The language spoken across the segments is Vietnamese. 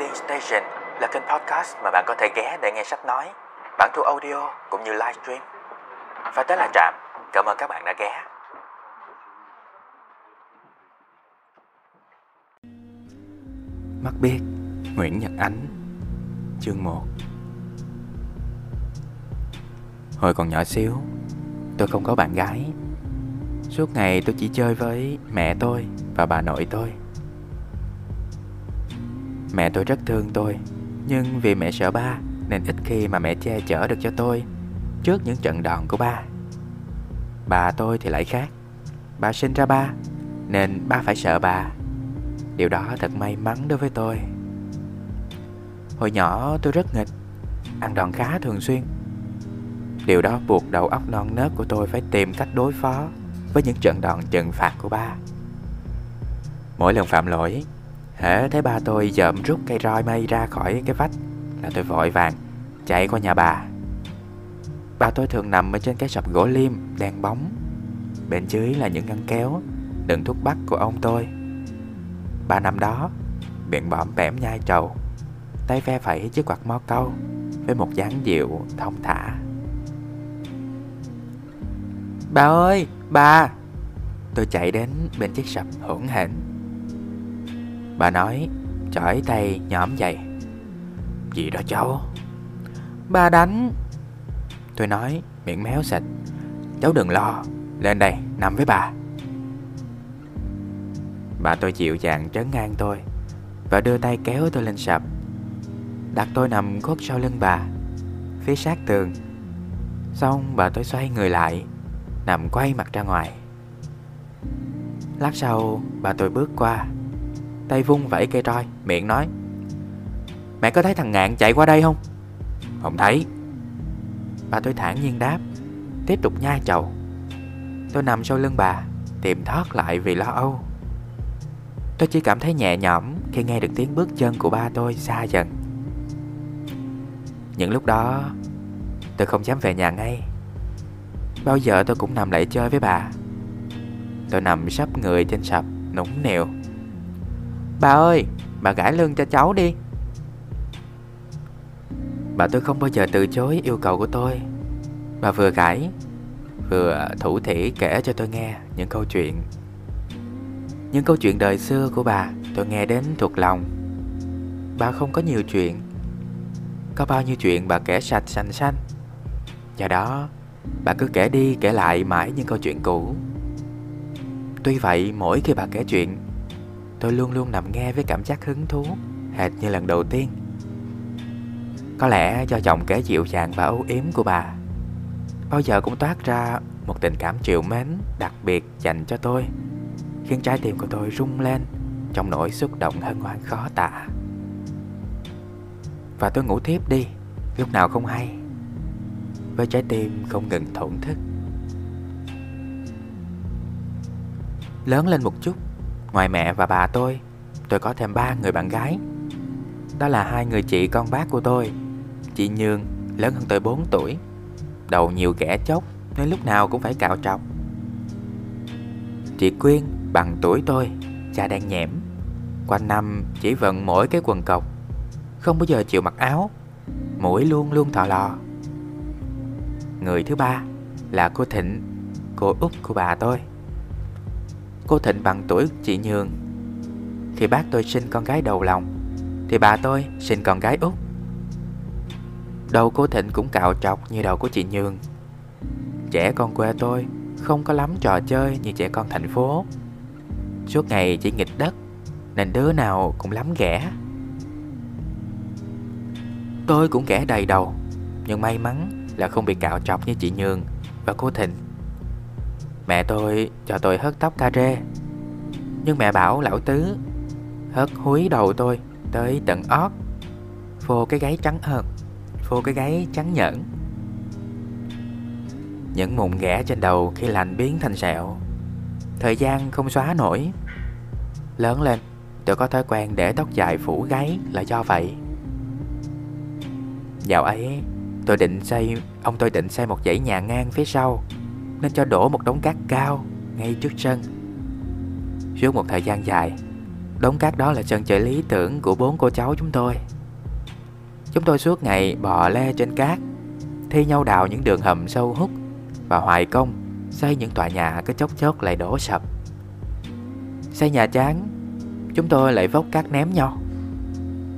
Reading Station là kênh podcast mà bạn có thể ghé để nghe sách nói, bản thu audio cũng như livestream. Và tới là Trạm, cảm ơn các bạn đã ghé. Mắt biết Nguyễn Nhật Ánh Chương 1 Hồi còn nhỏ xíu Tôi không có bạn gái Suốt ngày tôi chỉ chơi với mẹ tôi và bà nội tôi Mẹ tôi rất thương tôi Nhưng vì mẹ sợ ba Nên ít khi mà mẹ che chở được cho tôi Trước những trận đòn của ba. Bà tôi thì lại khác. Bà sinh ra ba Nên ba phải sợ bà. Điều đó thật may mắn đối với tôi. Hồi nhỏ tôi rất nghịch Ăn đòn khá thường xuyên. Điều đó buộc đầu óc non nớt của tôi phải tìm cách đối phó với những trận đòn trừng phạt của ba. Mỗi lần phạm lỗi, hễ thấy ba tôi dợm rút cây roi mây ra khỏi cái vách là tôi vội vàng chạy qua nhà bà. Bà tôi thường nằm ở trên cái sập gỗ liêm đèn bóng. Bên dưới là những ngăn kéo đựng thuốc bắc của ông tôi. Bà nằm đó, miệng bõm bẻm nhai trầu, tay phe phẩy chiếc quạt mo câu với một dáng dịu thông thả. Bà ơi, bà! Tôi chạy đến bên chiếc sập hỗn hển. Bà nói, chỏi tay nhõm dậy. Gì đó cháu? ba đánh. Tôi nói, miệng méo sạch Cháu đừng lo, lên đây, nằm với bà. Bà tôi chịu dạng trấn ngang tôi và đưa tay kéo tôi lên sập. Đặt tôi nằm khuất sau lưng bà, phía sát tường. Xong bà tôi xoay người lại Nằm quay mặt ra ngoài Lát sau bà tôi bước qua Tay vung vẫy cây roi Miệng nói, Mẹ có thấy thằng ngạn chạy qua đây không? Không thấy. Bà tôi thản nhiên đáp, Tiếp tục nhai chầu. Tôi nằm sau lưng bà, Tìm thoát lại vì lo âu. Tôi chỉ cảm thấy nhẹ nhõm Khi nghe được tiếng bước chân của ba tôi xa dần. Những lúc đó, Tôi không dám về nhà ngay. Bao giờ tôi cũng nằm lại chơi với bà. Tôi nằm sắp người trên sập, Nũng nịu. Bà ơi, Bà gãi lưng cho cháu đi. Bà tôi không bao giờ từ chối yêu cầu của tôi. Bà vừa gãi, Vừa thủ thỉ kể cho tôi nghe Những câu chuyện. Những câu chuyện đời xưa của bà Tôi nghe đến thuộc lòng. Bà không có nhiều chuyện. Có bao nhiêu chuyện bà kể sạch xanh xanh Do đó, Bà cứ kể đi kể lại mãi những câu chuyện cũ. Tuy vậy, mỗi khi bà kể chuyện Tôi luôn luôn nằm nghe với cảm giác hứng thú, Hệt như lần đầu tiên. Có lẽ do giọng kể dịu dàng và âu yếm của bà, Bao giờ cũng toát ra một tình cảm chịu mến đặc biệt dành cho tôi, Khiến trái tim của tôi rung lên Trong nỗi xúc động hân hoan khó tả. Và tôi ngủ tiếp đi, Lúc nào không hay, với trái tim không ngừng thổn thức. Lớn lên một chút Ngoài mẹ và bà tôi Tôi có thêm ba người bạn gái. Đó là hai người chị con bác của tôi Chị Nhường lớn hơn tôi 4 tuổi. Đầu nhiều kẻ chốc Nên lúc nào cũng phải cạo trọc. Chị Quyên bằng tuổi tôi Cha đang nhẽm. Quanh năm chỉ vận mỗi cái quần cộc. Không bao giờ chịu mặc áo. Mũi luôn luôn thọ lò. Người thứ ba là cô Thịnh, cô út của bà tôi. Cô Thịnh bằng tuổi chị Nhường. Khi bác tôi sinh con gái đầu lòng, thì bà tôi sinh con gái út. Đầu cô Thịnh cũng cạo trọc như đầu của chị Nhường. Trẻ con quê tôi không có lắm trò chơi như trẻ con thành phố. Suốt ngày chỉ nghịch đất, nên đứa nào cũng lắm ghẻ. Tôi cũng ghẻ đầy đầu, nhưng may mắn là không bị cạo trọc như chị Nhường và cô Thịnh. Mẹ tôi cho tôi hớt tóc ca rê. Nhưng mẹ bảo lão tứ hớt húi đầu tôi tới tận ót. Phô cái gáy trắng hơn, phô cái gáy trắng nhẫn. Những mụn ghẻ trên đầu khi lạnh biến thành sẹo. Thời gian không xóa nổi. Lớn lên, tôi có thói quen để tóc dài phủ gáy là do vậy. Dạo ấy, Tôi định xây Ông tôi định xây một dãy nhà ngang phía sau nên cho đổ một đống cát cao Ngay trước sân. Suốt một thời gian dài, Đống cát đó là sân chơi lý tưởng của bốn cô cháu chúng tôi. Chúng tôi suốt ngày bò le trên cát, Thi nhau đào những đường hầm sâu hút Và hoài công Xây những tòa nhà cứ chốc chốc lại đổ sập. Xây nhà chán, Chúng tôi lại vốc cát ném nhau.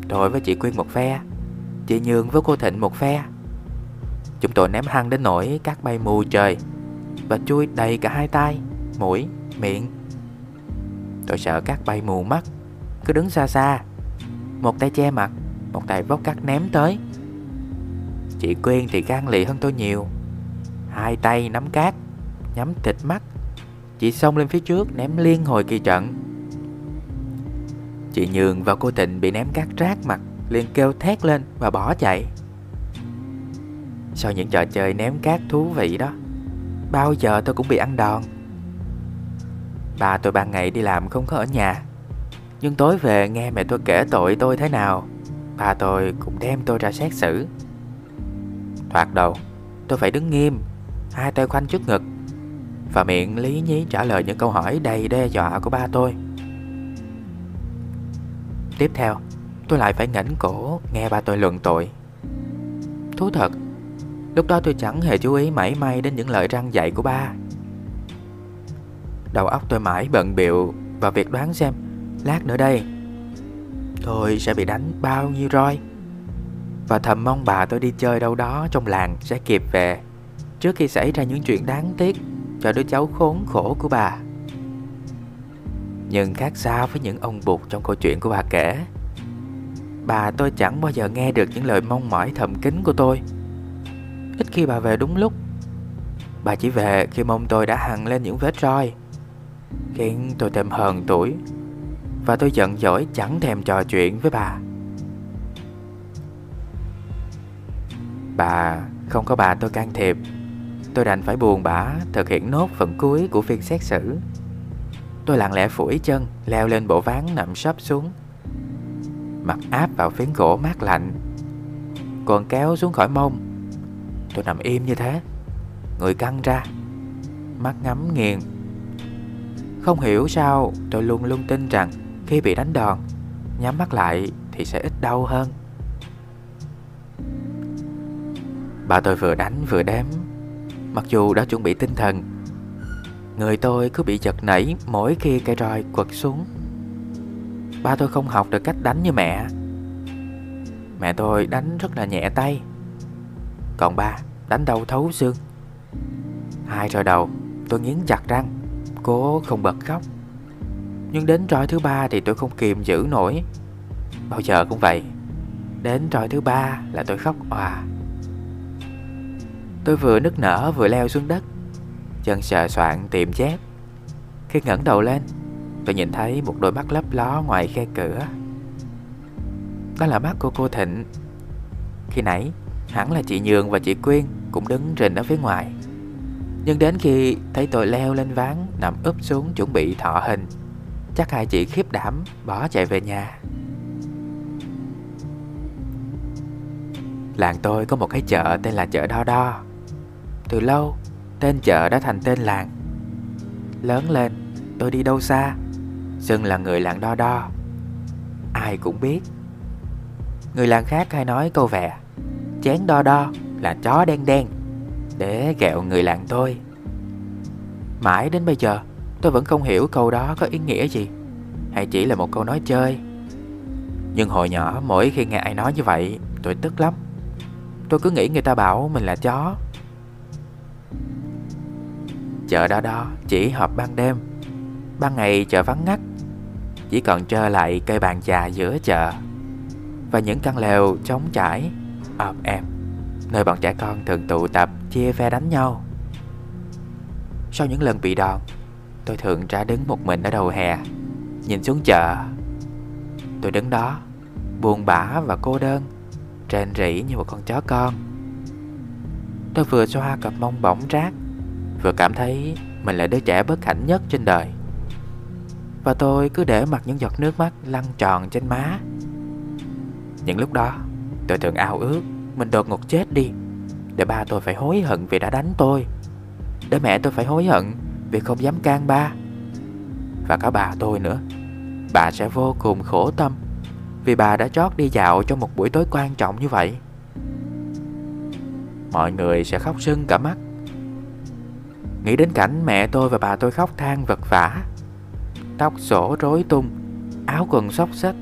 Tôi với chị Quyên một phe, Chị Nhường với cô Thịnh một phe. Chúng tôi ném hăng đến nỗi cát bay mù trời. Và chui đầy cả hai tay Mũi, miệng. Tôi sợ cát bay mù mắt Cứ đứng xa xa. Một tay che mặt Một tay vốc cát ném tới. Chị Quyên thì gan lì hơn tôi nhiều. Hai tay nắm cát Nhắm thịt mắt. Chị xông lên phía trước ném liên hồi kỳ trận. Chị Nhường và cô Tịnh bị ném cát rác mặt liền kêu thét lên và bỏ chạy. Sau những trò chơi ném cát thú vị đó Bao giờ tôi cũng bị ăn đòn. Bà tôi ban ngày đi làm không có ở nhà. Nhưng tối về nghe mẹ tôi kể tội tôi thế nào Bà tôi cũng đem tôi ra xét xử. Thoạt đầu, tôi phải đứng nghiêm, Hai tay khoanh trước ngực, Và miệng lý nhí trả lời những câu hỏi đầy đe dọa của ba tôi. Tiếp theo, tôi lại phải ngẩng cổ nghe ba tôi luận tội. Thú thật Lúc đó tôi chẳng hề chú ý mảy may đến những lời răng dạy của ba. Đầu óc tôi mãi bận biệu vào việc đoán xem, Lát nữa đây, Tôi sẽ bị đánh bao nhiêu roi. Và thầm mong bà tôi đi chơi đâu đó trong làng sẽ kịp về, Trước khi xảy ra những chuyện đáng tiếc Cho đứa cháu khốn khổ của bà. Nhưng khác xa với những ông bụt trong câu chuyện của bà kể, Bà tôi chẳng bao giờ nghe được những lời mong mỏi thầm kín của tôi. Ít khi bà về đúng lúc. Bà chỉ về khi mông tôi đã hằn lên những vết roi, Khiến tôi thêm hờn tuổi, Và tôi giận dỗi chẳng thèm trò chuyện với bà. Bà không có bà tôi can thiệp. Tôi đành phải buồn bã thực hiện nốt phần cuối của phiên xét xử. Tôi lặng lẽ phủi chân, leo lên bộ ván nằm sấp xuống. Mặt áp vào phiến gỗ mát lạnh Còn kéo xuống khỏi mông. Tôi nằm im như thế. Người căng ra. Mắt ngắm nghiền. Không hiểu sao tôi luôn luôn tin rằng Khi bị đánh đòn, Nhắm mắt lại thì sẽ ít đau hơn. Bà tôi vừa đánh vừa đếm. Mặc dù đã chuẩn bị tinh thần, Người tôi cứ bị giật nảy mỗi khi cây roi quật xuống. Ba tôi không học được cách đánh như mẹ. Mẹ tôi đánh rất là nhẹ tay. Còn ba, đánh đầu thấu xương. Hai roi đầu, tôi nghiến chặt răng, Cố không bật khóc. Nhưng đến roi thứ ba thì tôi không kìm giữ nổi. Bao giờ cũng vậy, Đến roi thứ ba là tôi khóc òa Tôi vừa nức nở vừa leo xuống đất, Chân sờ soạn tìm chép. Khi ngẩng đầu lên, Tôi nhìn thấy một đôi mắt lấp ló ngoài khe cửa. Đó là mắt của cô Thịnh. Khi nãy hẳn là chị Nhường và chị Quyên cũng đứng rình ở phía ngoài. Nhưng đến khi thấy tôi leo lên ván, nằm úp xuống chuẩn bị thọ hình, Chắc hai chị khiếp đảm bỏ chạy về nhà. Làng tôi có một cái chợ tên là chợ Đo Đo. Từ lâu, tên chợ đã thành tên làng. Lớn lên, tôi đi đâu xa, Xưng là người làng đo đo. Ai cũng biết. Người làng khác hay nói câu vẹ Chén đo đo là chó đen đen, Để gẹo người làng tôi. Mãi đến bây giờ, Tôi vẫn không hiểu câu đó có ý nghĩa gì, Hay chỉ là một câu nói chơi. Nhưng hồi nhỏ, mỗi khi nghe ai nói như vậy, Tôi tức lắm. Tôi cứ nghĩ người ta bảo mình là chó. Chợ đo đo chỉ họp ban đêm, Ban ngày chợ vắng ngắt, chỉ còn trơ lại cây bàn trà giữa chợ Và những căn lều trống trải ọp em, Nơi bọn trẻ con thường tụ tập chia phe đánh nhau. Sau những lần bị đòn Tôi thường ra đứng một mình ở đầu hè Nhìn xuống chợ. Tôi đứng đó Buồn bã và cô đơn Trên rỉ như một con chó con. Tôi vừa xoa cặp mông bỏng rác Vừa cảm thấy Mình là đứa trẻ bất hạnh nhất trên đời. Và tôi cứ để mặc những giọt nước mắt lăn tròn trên má. Những lúc đó Tôi thường ao ước mình đột ngột chết đi Để ba tôi phải hối hận vì đã đánh tôi Để mẹ tôi phải hối hận Vì không dám can ba Và cả bà tôi nữa bà sẽ vô cùng khổ tâm vì bà đã chót đi dạo trong một buổi tối quan trọng như vậy. Mọi người sẽ khóc sưng cả mắt. Nghĩ đến cảnh mẹ tôi và bà tôi khóc than vật vả, tóc sổ rối tung, áo quần xóc xách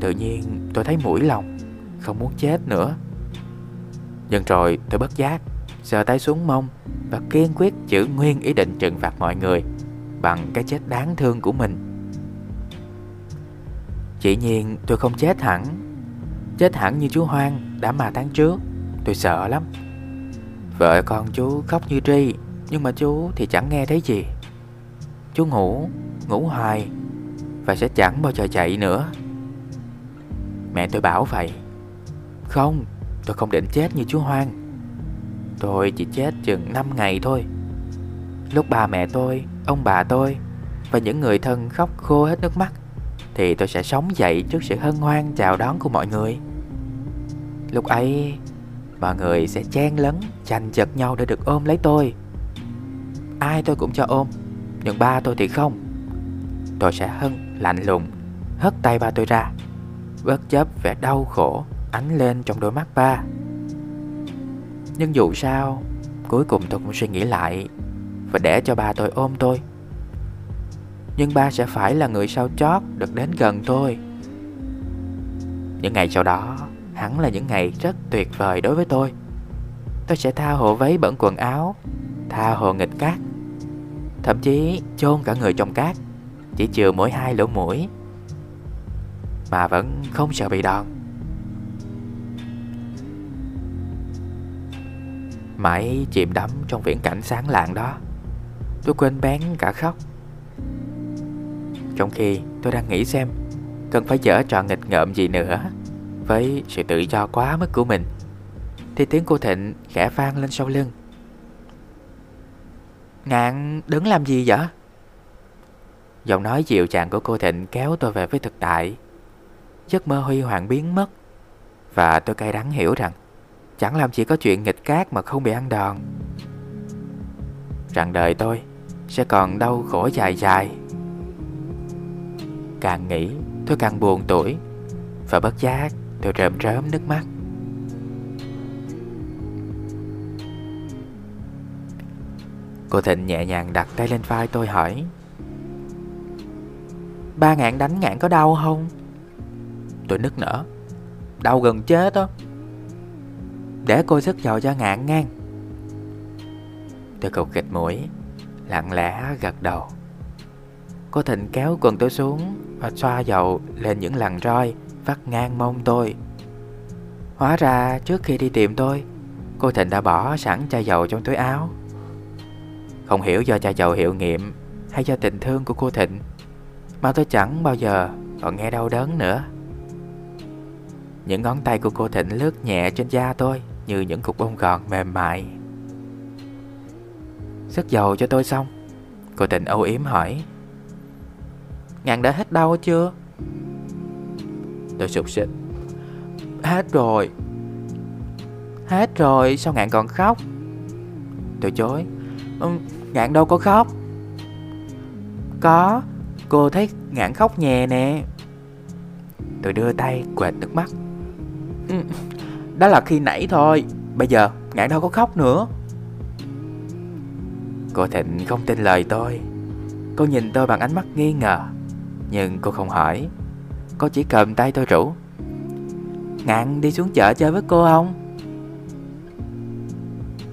Tự nhiên tôi thấy mũi lòng, không muốn chết nữa. Nhưng rồi tôi bất giác, sờ tay xuống mông và kiên quyết giữ nguyên ý định trừng phạt mọi người bằng cái chết đáng thương của mình. Chỉ nhiên tôi không chết hẳn. Chết hẳn như chú Hoang đã mà tháng trước Tôi sợ lắm. Vợ con chú khóc như tri Nhưng mà chú thì chẳng nghe thấy gì. Chú ngủ Ngủ hoài Và sẽ chẳng bao giờ chạy nữa. Mẹ tôi bảo vậy. Không Tôi không định chết như chú Hoang Tôi chỉ chết chừng 5 ngày thôi Lúc ba mẹ tôi Ông bà tôi Và những người thân khóc khô hết nước mắt thì tôi sẽ sống dậy trước sự hân hoan chào đón của mọi người. Lúc ấy, mọi người sẽ chen lấn, tranh chật nhau để được ôm lấy tôi. Ai tôi cũng cho ôm, nhưng ba tôi thì không. Tôi sẽ hân, lạnh lùng, hất tay ba tôi ra, bất chấp vẻ đau khổ ánh lên trong đôi mắt ba. Nhưng dù sao, cuối cùng tôi cũng suy nghĩ lại và để cho ba tôi ôm tôi. Nhưng ba sẽ phải là người sau chót được đến gần tôi. Những ngày sau đó Hẳn là những ngày rất tuyệt vời đối với tôi. Tôi sẽ tha hồ váy bẩn quần áo Tha hồ nghịch cát. Thậm chí chôn cả người trong cát Chỉ chừa mỗi hai lỗ mũi. Mà vẫn không sợ bị đòn. Mãi chìm đắm trong viễn cảnh sáng lạng đó. Tôi quên bén cả khóc. Trong khi tôi đang nghĩ xem, Cần phải dở trò nghịch ngợm gì nữa Với sự tự do quá mức của mình, Thì tiếng cô Thịnh khẽ vang lên sau lưng. Ngạn đứng làm gì vậy? Giọng nói dịu dàng của cô Thịnh kéo tôi về với thực tại. Giấc mơ huy hoàng biến mất Và tôi cay đắng hiểu rằng Chẳng làm chỉ có chuyện nghịch cát mà không bị ăn đòn. Rằng đời tôi sẽ còn đau khổ dài dài. Càng nghĩ, tôi càng buồn tuổi Và bất giác tôi rơm rớm nước mắt. Cô Thịnh nhẹ nhàng đặt tay lên vai tôi hỏi, Ba ngạn đánh ngạn có đau không? Tôi nức nở, Đau gần chết đó để cô sức dầu cho ngạn ngang Tôi cục kịch mũi Lặng lẽ gật đầu Cô Thịnh kéo quần tôi xuống và xoa dầu lên những lằn roi vắt ngang mông tôi. Hóa ra trước khi đi tìm tôi, cô Thịnh đã bỏ sẵn chai dầu trong túi áo. Không hiểu do chai dầu hiệu nghiệm hay do tình thương của cô Thịnh, mà tôi chẳng bao giờ còn nghe đau đớn nữa. Những ngón tay của cô Thịnh lướt nhẹ trên da tôi như những cục bông gòn mềm mại. Sức dầu cho tôi xong, cô tình âu yếm hỏi. Ngạn đã hết đau chưa? Tôi sụp xịt Hết rồi. Hết rồi sao Ngạn còn khóc? Tôi chối. Ừ, Ngạn đâu có khóc? Có Cô thấy Ngạn khóc nhè nè. Tôi đưa tay quệt nước mắt. Ừ, đó là khi nãy thôi. Bây giờ, Ngạn đâu có khóc nữa. Cô Thịnh không tin lời tôi. Cô nhìn tôi bằng ánh mắt nghi ngờ, nhưng cô không hỏi. Cô chỉ cầm tay tôi rủ. Ngạn đi xuống chợ chơi với cô không?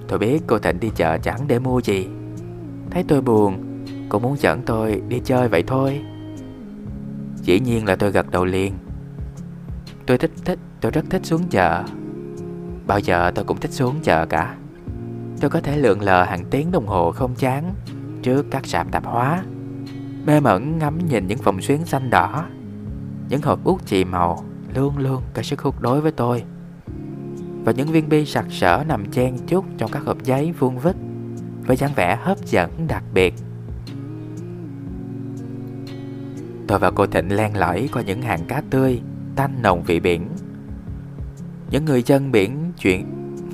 Tôi biết cô Thịnh đi chợ chẳng để mua gì. Thấy tôi buồn, Cô muốn dẫn tôi đi chơi vậy thôi. Dĩ nhiên là tôi gật đầu liền. Tôi thích thích, Tôi rất thích xuống chợ. Bao giờ tôi cũng thích xuống chợ cả. Tôi có thể lượn lờ hàng tiếng đồng hồ không chán Trước các sạp tạp hóa. Mê mẩn ngắm nhìn những vòng xuyến xanh đỏ. Những hộp út chì màu Luôn luôn có sức hút đối với tôi. Và những viên bi sặc sỡ nằm chen chúc Trong các hộp giấy vuông vít Với dáng vẻ hấp dẫn đặc biệt. Tôi và cô Thịnh len lỏi qua những hàng cá tươi Tanh nồng vị biển. Những người dân biển chuyện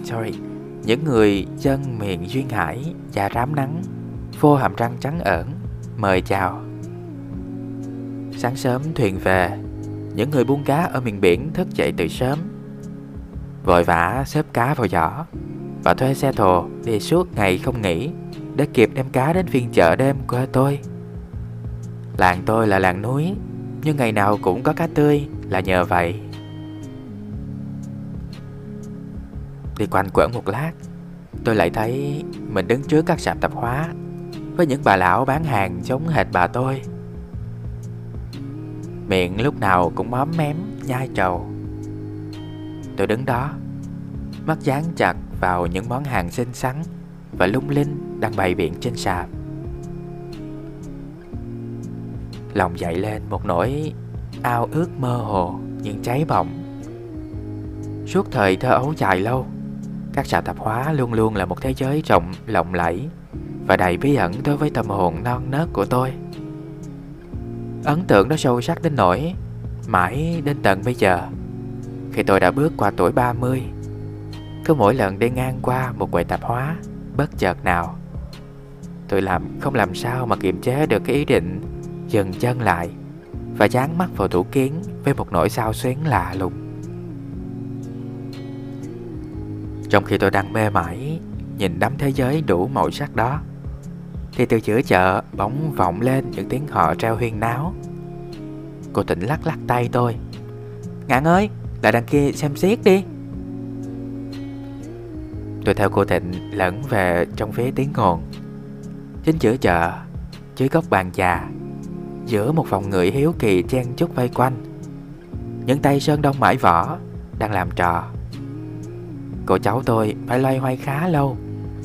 Sorry, Những người dân miền Duyên Hải và rám nắng, Vô hàm răng trắng ẩn, Mời chào. Sáng sớm thuyền về, Những người buôn cá ở miền biển thức dậy từ sớm. Vội vã xếp cá vào giỏ Và thuê xe thồ đi suốt ngày không nghỉ Để kịp đem cá đến phiên chợ đêm quê tôi. Làng tôi là làng núi, Nhưng ngày nào cũng có cá tươi là nhờ vậy. Thì quanh quẩn một lát Tôi lại thấy mình đứng trước các sạp tạp hóa Với những bà lão bán hàng giống hệt bà tôi. Miệng lúc nào cũng móm mém, nhai trầu. Tôi đứng đó Mắt dán chặt vào những món hàng xinh xắn Và lung linh đang bày biện trên sạp. Lòng dậy lên một nỗi ao ước mơ hồ nhưng cháy bỏng. Suốt thời thơ ấu dài lâu các sạp tạp hóa luôn luôn là một thế giới rộng, lộng lẫy Và đầy bí ẩn đối với tâm hồn non nớt của tôi. Ấn tượng đó sâu sắc đến nỗi Mãi đến tận bây giờ Khi tôi đã bước qua tuổi 30 Cứ mỗi lần đi ngang qua một quầy tạp hóa Bất chợt nào Tôi làm không làm sao mà kiềm chế được cái ý định Dừng chân lại Và dán mắt vào tủ kiến Với một nỗi sao xuyến lạ lùng. Trong khi tôi đang mê mải Nhìn đắm thế giới đủ màu sắc đó Thì từ giữa chợ bỗng vọng lên những tiếng họ treo huyên náo. Cô tỉnh lắc lắc tay tôi. Ngạn ơi, lại đằng kia xem xiết đi. Tôi theo cô Thịnh lẫn về trong phía tiếng hồn Chính giữa chợ Dưới góc bàn trà Giữa một vòng người hiếu kỳ chen chúc vây quanh. Những tay sơn đông mãi vỏ Đang làm trò. Cô cháu tôi phải loay hoay khá lâu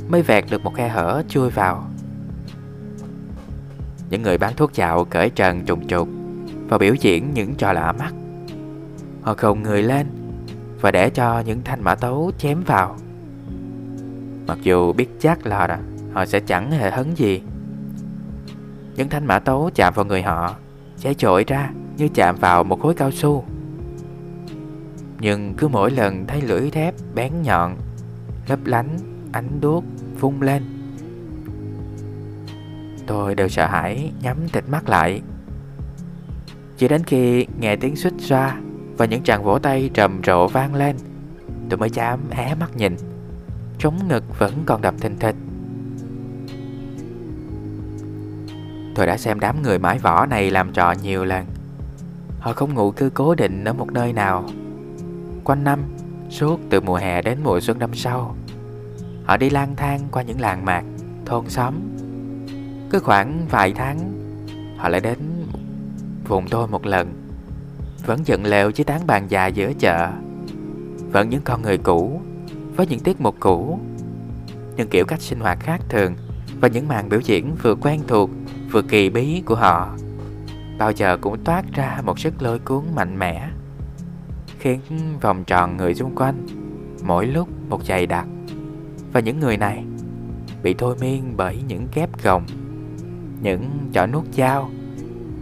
Mới vẹt được một khe hở chui vào. Những người bán thuốc chạo cởi trần trùng trục Và biểu diễn những trò lạ mắt. Họ khồng người lên Và để cho những thanh mã tấu chém vào. Mặc dù biết chắc là họ sẽ chẳng hề hấn gì. Những thanh mã tấu chạm vào người họ Sẽ trội ra như chạm vào một khối cao su. Nhưng cứ mỗi lần thấy lưỡi thép bén nhọn Lấp lánh, ánh đuốc, vung lên. Tôi đều sợ hãi nhắm tịt mắt lại. Chỉ đến khi nghe tiếng xích ra Và những tràng vỗ tay trầm rộ vang lên Tôi mới dám hé mắt nhìn. Trống ngực vẫn còn đập thình thịch. Tôi đã xem đám người mãi võ này làm trò nhiều lần. Họ không ngụ cư cố định ở một nơi nào. Quanh năm, suốt từ mùa hè đến mùa xuân năm sau. Họ đi lang thang qua những làng mạc, thôn xóm. Cứ khoảng vài tháng Họ lại đến vùng tôi một lần. Vẫn dựng lều với tán bàn già giữa chợ. Vẫn những con người cũ với những tiết mục cũ. Những kiểu cách sinh hoạt khác thường và những màn biểu diễn vừa quen thuộc vừa kỳ bí của họ. Bao giờ cũng toát ra một sức lôi cuốn mạnh mẽ khiến vòng tròn người xung quanh mỗi lúc một dày đặc và những người này bị thôi miên bởi những kép gồng những chỏ nuốt dao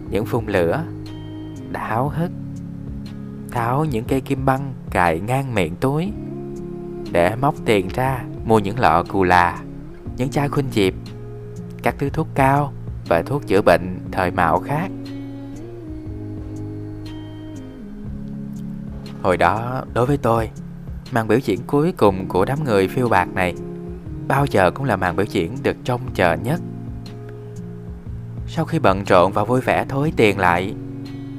những phun lửa đã háo hức tháo những cây kim băng cài ngang miệng túi để móc tiền ra mua những lọ cù là, những chai khuynh diệp, các thứ thuốc cao và thuốc chữa bệnh thời mạo khác. Hồi đó, đối với tôi, màn biểu diễn cuối cùng của đám người phiêu bạc này bao giờ cũng là màn biểu diễn được trông chờ nhất. Sau khi bận rộn và vui vẻ thối tiền lại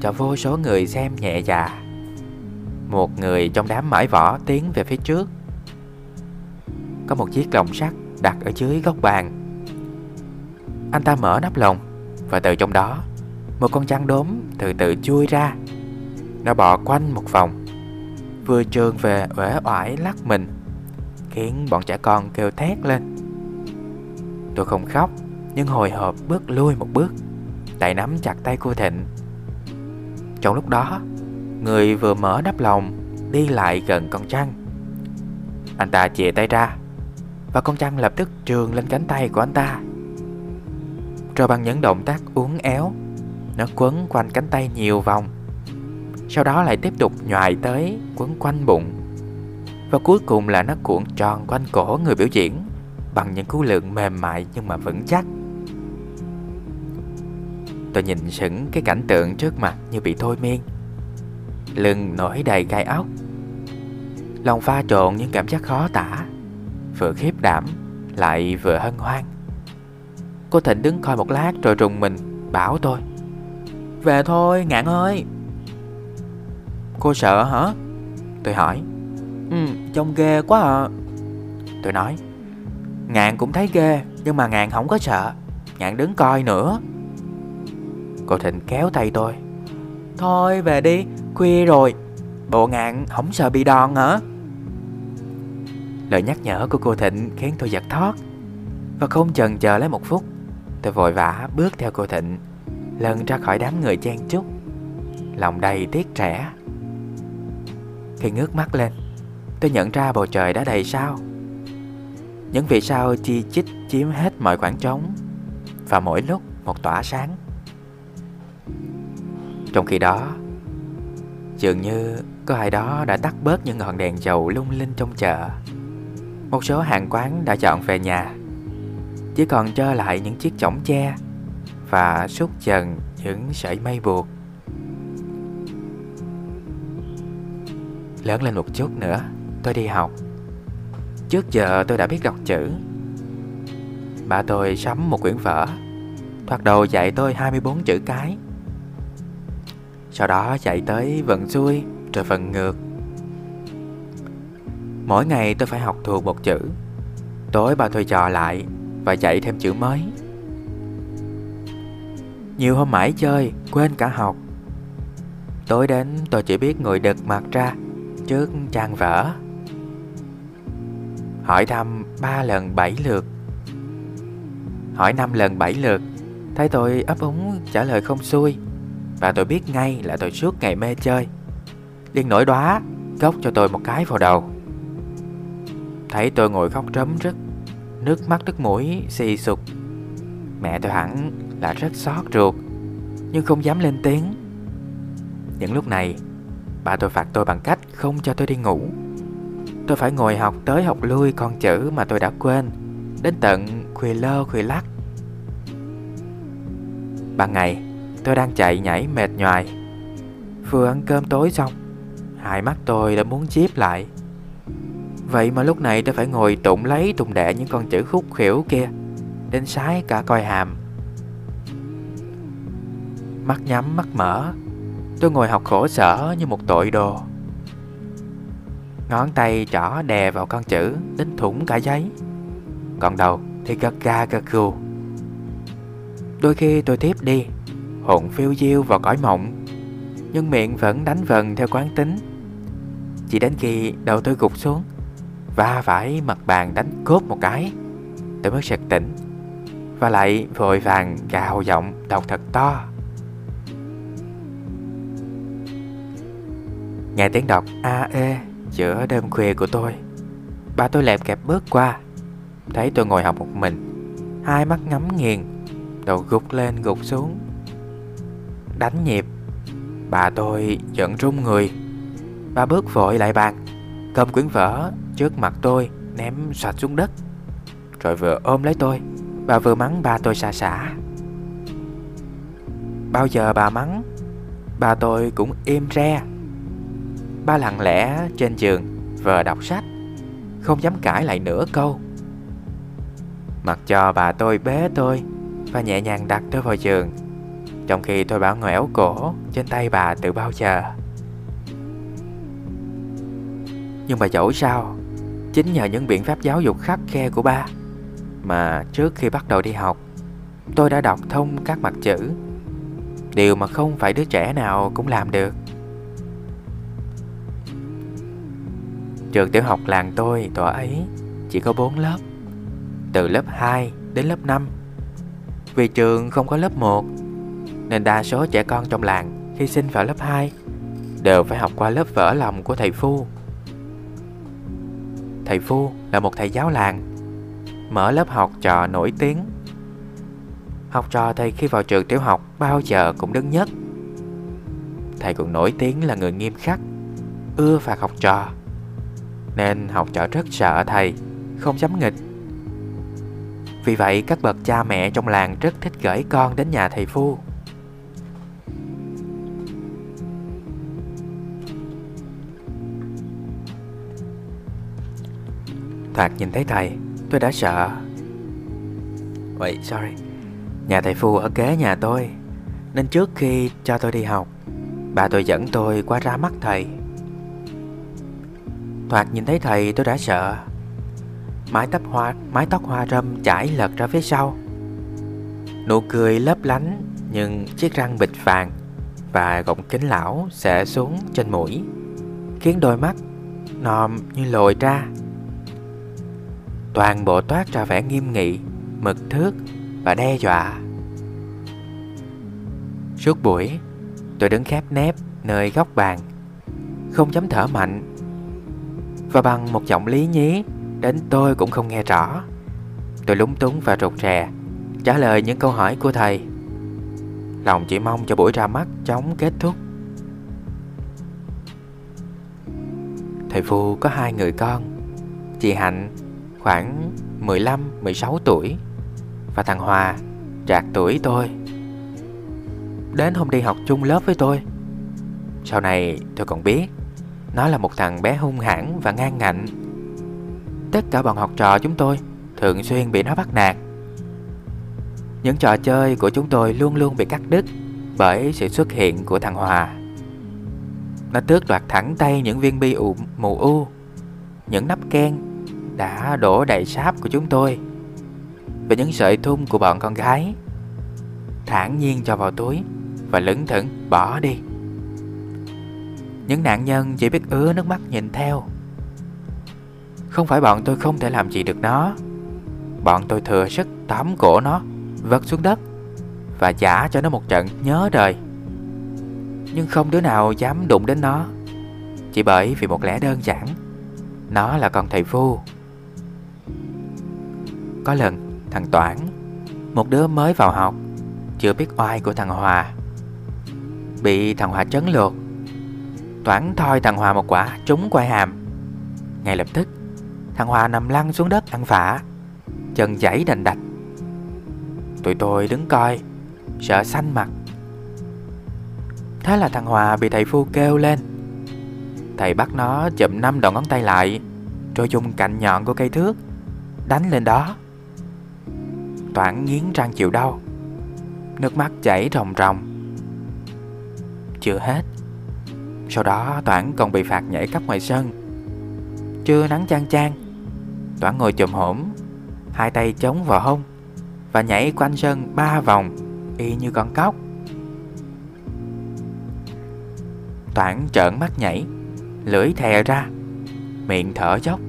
cho vô số người xem nhẹ dạ, một người trong đám mãi võ tiến về phía trước có một chiếc lồng sắt đặt ở dưới góc bàn. Anh ta mở nắp lồng và từ trong đó một con chăn đốm từ từ chui ra. Nó bò quanh một vòng, vừa trườn về uể oải lắc mình, khiến bọn trẻ con kêu thét lên. Tôi không khóc, nhưng hồi hộp bước lui một bước, tay nắm chặt tay cô Thịnh. Trong lúc đó, người vừa mở nắp lòng đi lại gần con trăng Anh ta chìa tay ra và con trăng lập tức trường lên cánh tay của anh ta Rồi bằng những động tác uốn éo Nó quấn quanh cánh tay nhiều vòng sau đó lại tiếp tục nhoài tới quấn quanh bụng. Và cuối cùng là nó cuộn tròn quanh cổ người biểu diễn Bằng những cú lượng mềm mại nhưng mà vững chắc. Tôi nhìn sững cái cảnh tượng trước mặt như bị thôi miên. Lưng nổi đầy gai ốc. Lòng pha trộn những cảm giác khó tả. Vừa khiếp đảm, Lại vừa hân hoan. Cô Thịnh đứng coi một lát rồi rùng mình, Bảo tôi, Về thôi, ngạn ơi. Cô sợ hả? Tôi hỏi. Ừ trông ghê quá à. Tôi nói. Ngạn cũng thấy ghê Nhưng mà Ngạn không có sợ. Ngạn đứng coi nữa. Cô Thịnh kéo tay tôi. Thôi về đi. Khuya rồi. Bộ Ngạn không sợ bị đòn hả? Lời nhắc nhở của cô Thịnh khiến tôi giật thót. Và không chần chờ lấy một phút Tôi vội vã bước theo cô Thịnh Lần ra khỏi đám người chen chúc. Lòng đầy tiếc trẻ khi ngước mắt lên. Tôi nhận ra bầu trời đã đầy sao. Những vì sao chi chít chiếm hết mọi khoảng trống, Và mỗi lúc một tỏa sáng. Trong khi đó, Dường như có ai đó đã tắt bớt những ngọn đèn dầu lung linh trong chợ. Một số hàng quán đã chọn về nhà. Chỉ còn trơ lại những chiếc chõng tre Và suốt dần những sợi mây buộc. Lớn lên một chút nữa. Tôi đi học. Trước giờ tôi đã biết đọc chữ. Bà tôi sắm một quyển vở. Thoạt đầu dạy tôi 24 chữ cái. Sau đó chạy tới vận xuôi, Rồi vận ngược. Mỗi ngày tôi phải học thuộc một chữ. Tối bà tôi trò lại Và dạy thêm chữ mới. Nhiều hôm mãi chơi, Quên cả học. Tối đến tôi chỉ biết ngồi đực mặt ra. Trước trang vở Hỏi thăm ba lần bảy lượt. Hỏi năm lần bảy lượt, Thấy tôi ấp úng trả lời không xuôi. Và tôi biết ngay là tôi suốt ngày mê chơi. Liền nổi đóa Gốc cho tôi một cái vào đầu. Thấy tôi ngồi khóc trấm rứt Nước mắt nước mũi xì sụp. Mẹ tôi hẳn là rất xót ruột, Nhưng không dám lên tiếng. Những lúc này Bà tôi phạt tôi bằng cách không cho tôi đi ngủ. Tôi phải ngồi học tới học lui con chữ mà tôi đã quên, Đến tận khuya lơ khuya lắc. Ban ngày, tôi đang chạy nhảy mệt nhoài. Vừa ăn cơm tối xong, Hai mắt tôi đã muốn chiếp lại. Vậy mà lúc này tôi phải ngồi tụng lấy tụng đẻ những con chữ khúc khỉu kia, Đến sái cả coi hàm. Mắt nhắm, mắt mở Tôi ngồi học khổ sở như một tội đồ. Ngón tay trỏ đè vào con chữ Đến thủng cả giấy. Còn đầu thì gật ga gật gù. Đôi khi tôi tiếp đi, Hồn phiêu diêu vào cõi mộng, Nhưng miệng vẫn đánh vần theo quán tính. Chỉ đến khi đầu tôi gục xuống Và phải mặt bàn đánh cốt một cái, Tôi mới sực tỉnh Và lại vội vàng gào giọng đọc thật to. Nghe tiếng đọc, A E giữa đêm khuya của tôi. Bà tôi lẹp kẹp bước qua. Thấy tôi ngồi học một mình. Hai mắt ngắm nghiền, Đầu gục lên gục xuống. Đánh nhịp. Bà tôi giận run người. Bà bước vội lại bàn. Cầm quyển vở trước mặt tôi, Ném sạch xuống đất. Rồi vừa ôm lấy tôi, Bà vừa mắng bà tôi xa xả. Bao giờ bà mắng, Bà tôi cũng im re. Ba lặng lẽ trên giường Vờ đọc sách, Không dám cãi lại nửa câu. Mặc cho bà tôi bế tôi Và nhẹ nhàng đặt tôi vào giường, Trong khi tôi bảo ngoẻo cổ Trên tay bà từ bao giờ. Nhưng mà dẫu sao, Chính nhờ những biện pháp giáo dục khắc khe của ba Mà trước khi bắt đầu đi học, Tôi đã đọc thông các mặt chữ. Điều mà không phải đứa trẻ nào cũng làm được. Trường tiểu học làng tôi, tòa ấy chỉ có 4 lớp, Từ lớp 2 đến lớp 5 Vì trường không có lớp 1 Nên đa số trẻ con trong làng khi sinh vào lớp 2 Đều phải học qua lớp vỡ lòng của thầy Phu. Thầy Phu là một thầy giáo làng, Mở lớp học trò nổi tiếng. Học trò thầy khi vào trường tiểu học bao giờ cũng đứng nhất. Thầy còn nổi tiếng là người nghiêm khắc, Ưa phạt học trò nên học trò rất sợ thầy, không dám nghịch. Vì vậy các bậc cha mẹ trong làng rất thích gửi con đến nhà thầy Phu. Thoạt nhìn thấy thầy, tôi đã sợ. Wait, sorry. Nhà thầy Phu ở kế nhà tôi, nên trước khi cho tôi đi học, bà tôi dẫn tôi qua ra mắt thầy Thoạt nhìn thấy thầy tôi đã sợ. Mái tóc hoa, mái tóc hoa râm chảy lật ra phía sau. Nụ cười lấp lánh Nhưng chiếc răng bịch vàng Và gọng kính lão sẽ xuống trên mũi Khiến đôi mắt nòm như lồi ra. Toàn bộ toát ra vẻ nghiêm nghị Mực thước và đe dọa. Suốt buổi Tôi đứng khép nép nơi góc bàn Không dám thở mạnh. Và bằng một giọng lý nhí, Đến tôi cũng không nghe rõ. Tôi lúng túng và rụt rè, Trả lời những câu hỏi của thầy. Lòng chỉ mong cho buổi ra mắt chóng kết thúc. Thầy Phu có hai người con, Chị Hạnh khoảng 15-16 tuổi Và thằng Hòa trạc tuổi tôi. Đến hôm đi học chung lớp với tôi. Sau này tôi còn biết nó là một thằng bé hung hãn và ngang ngạnh. Tất cả bọn học trò chúng tôi Thường xuyên bị nó bắt nạt. Những trò chơi của chúng tôi luôn luôn bị cắt đứt Bởi sự xuất hiện của thằng Hòa. Nó tước đoạt thẳng tay những viên bi ụ, mù u Những nắp ken đã đổ đầy sáp của chúng tôi Và những sợi thun của bọn con gái thản nhiên cho vào túi Và lững thững bỏ đi. Những nạn nhân chỉ biết ứa nước mắt nhìn theo. Không phải bọn tôi không thể làm gì được nó. Bọn tôi thừa sức tóm cổ nó, Vật xuống đất Và trả cho nó một trận nhớ đời. Nhưng không đứa nào dám đụng đến nó, Chỉ bởi vì một lẽ đơn giản. Nó là con thầy phu. Có lần, thằng Toản, Một đứa mới vào học, Chưa biết oai của thằng Hòa, Bị thằng Hòa chấn lột. Toản thoi thằng Hòa một quả, trúng quai hàm. Ngay lập tức, Thằng Hòa nằm lăn xuống đất ăn phả, Chân chảy đành đạch. Tụi tôi đứng coi, Sợ xanh mặt. Thế là thằng Hòa bị thầy Phu kêu lên. Thầy bắt nó chụm năm đầu ngón tay lại, Rồi dùng cạnh nhọn của cây thước Đánh lên đó. Toản nghiến răng chịu đau, Nước mắt chảy ròng ròng. Chưa hết sau đó, Toản còn bị phạt nhảy cấp ngoài sân. Chưa nắng chang chang, Toản ngồi chùm hổm, Hai tay chống vào hông Và nhảy quanh sân ba vòng, Y như con cóc. Toản trợn mắt nhảy, Lưỡi thè ra, Miệng thở dốc.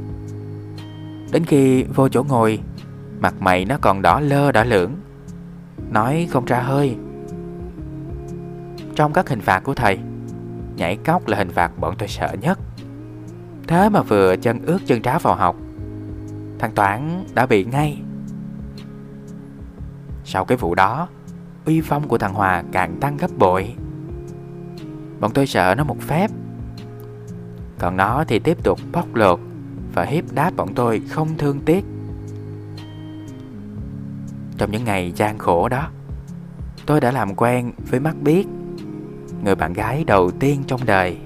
Đến khi vô chỗ ngồi, Mặt mày nó còn đỏ lơ đỏ lưỡng Nói không ra hơi. Trong các hình phạt của thầy Nhảy cóc là hình phạt bọn tôi sợ nhất. Thế mà vừa chân ướt chân ráo vào học, Thằng Toản đã bị ngay. Sau cái vụ đó, Uy phong của thằng Hòa càng tăng gấp bội. Bọn tôi sợ nó một phép. Còn nó thì tiếp tục bóc lột Và hiếp đáp bọn tôi không thương tiếc. Trong những ngày gian khổ đó, Tôi đã làm quen với mắt biết Người bạn gái đầu tiên trong đời.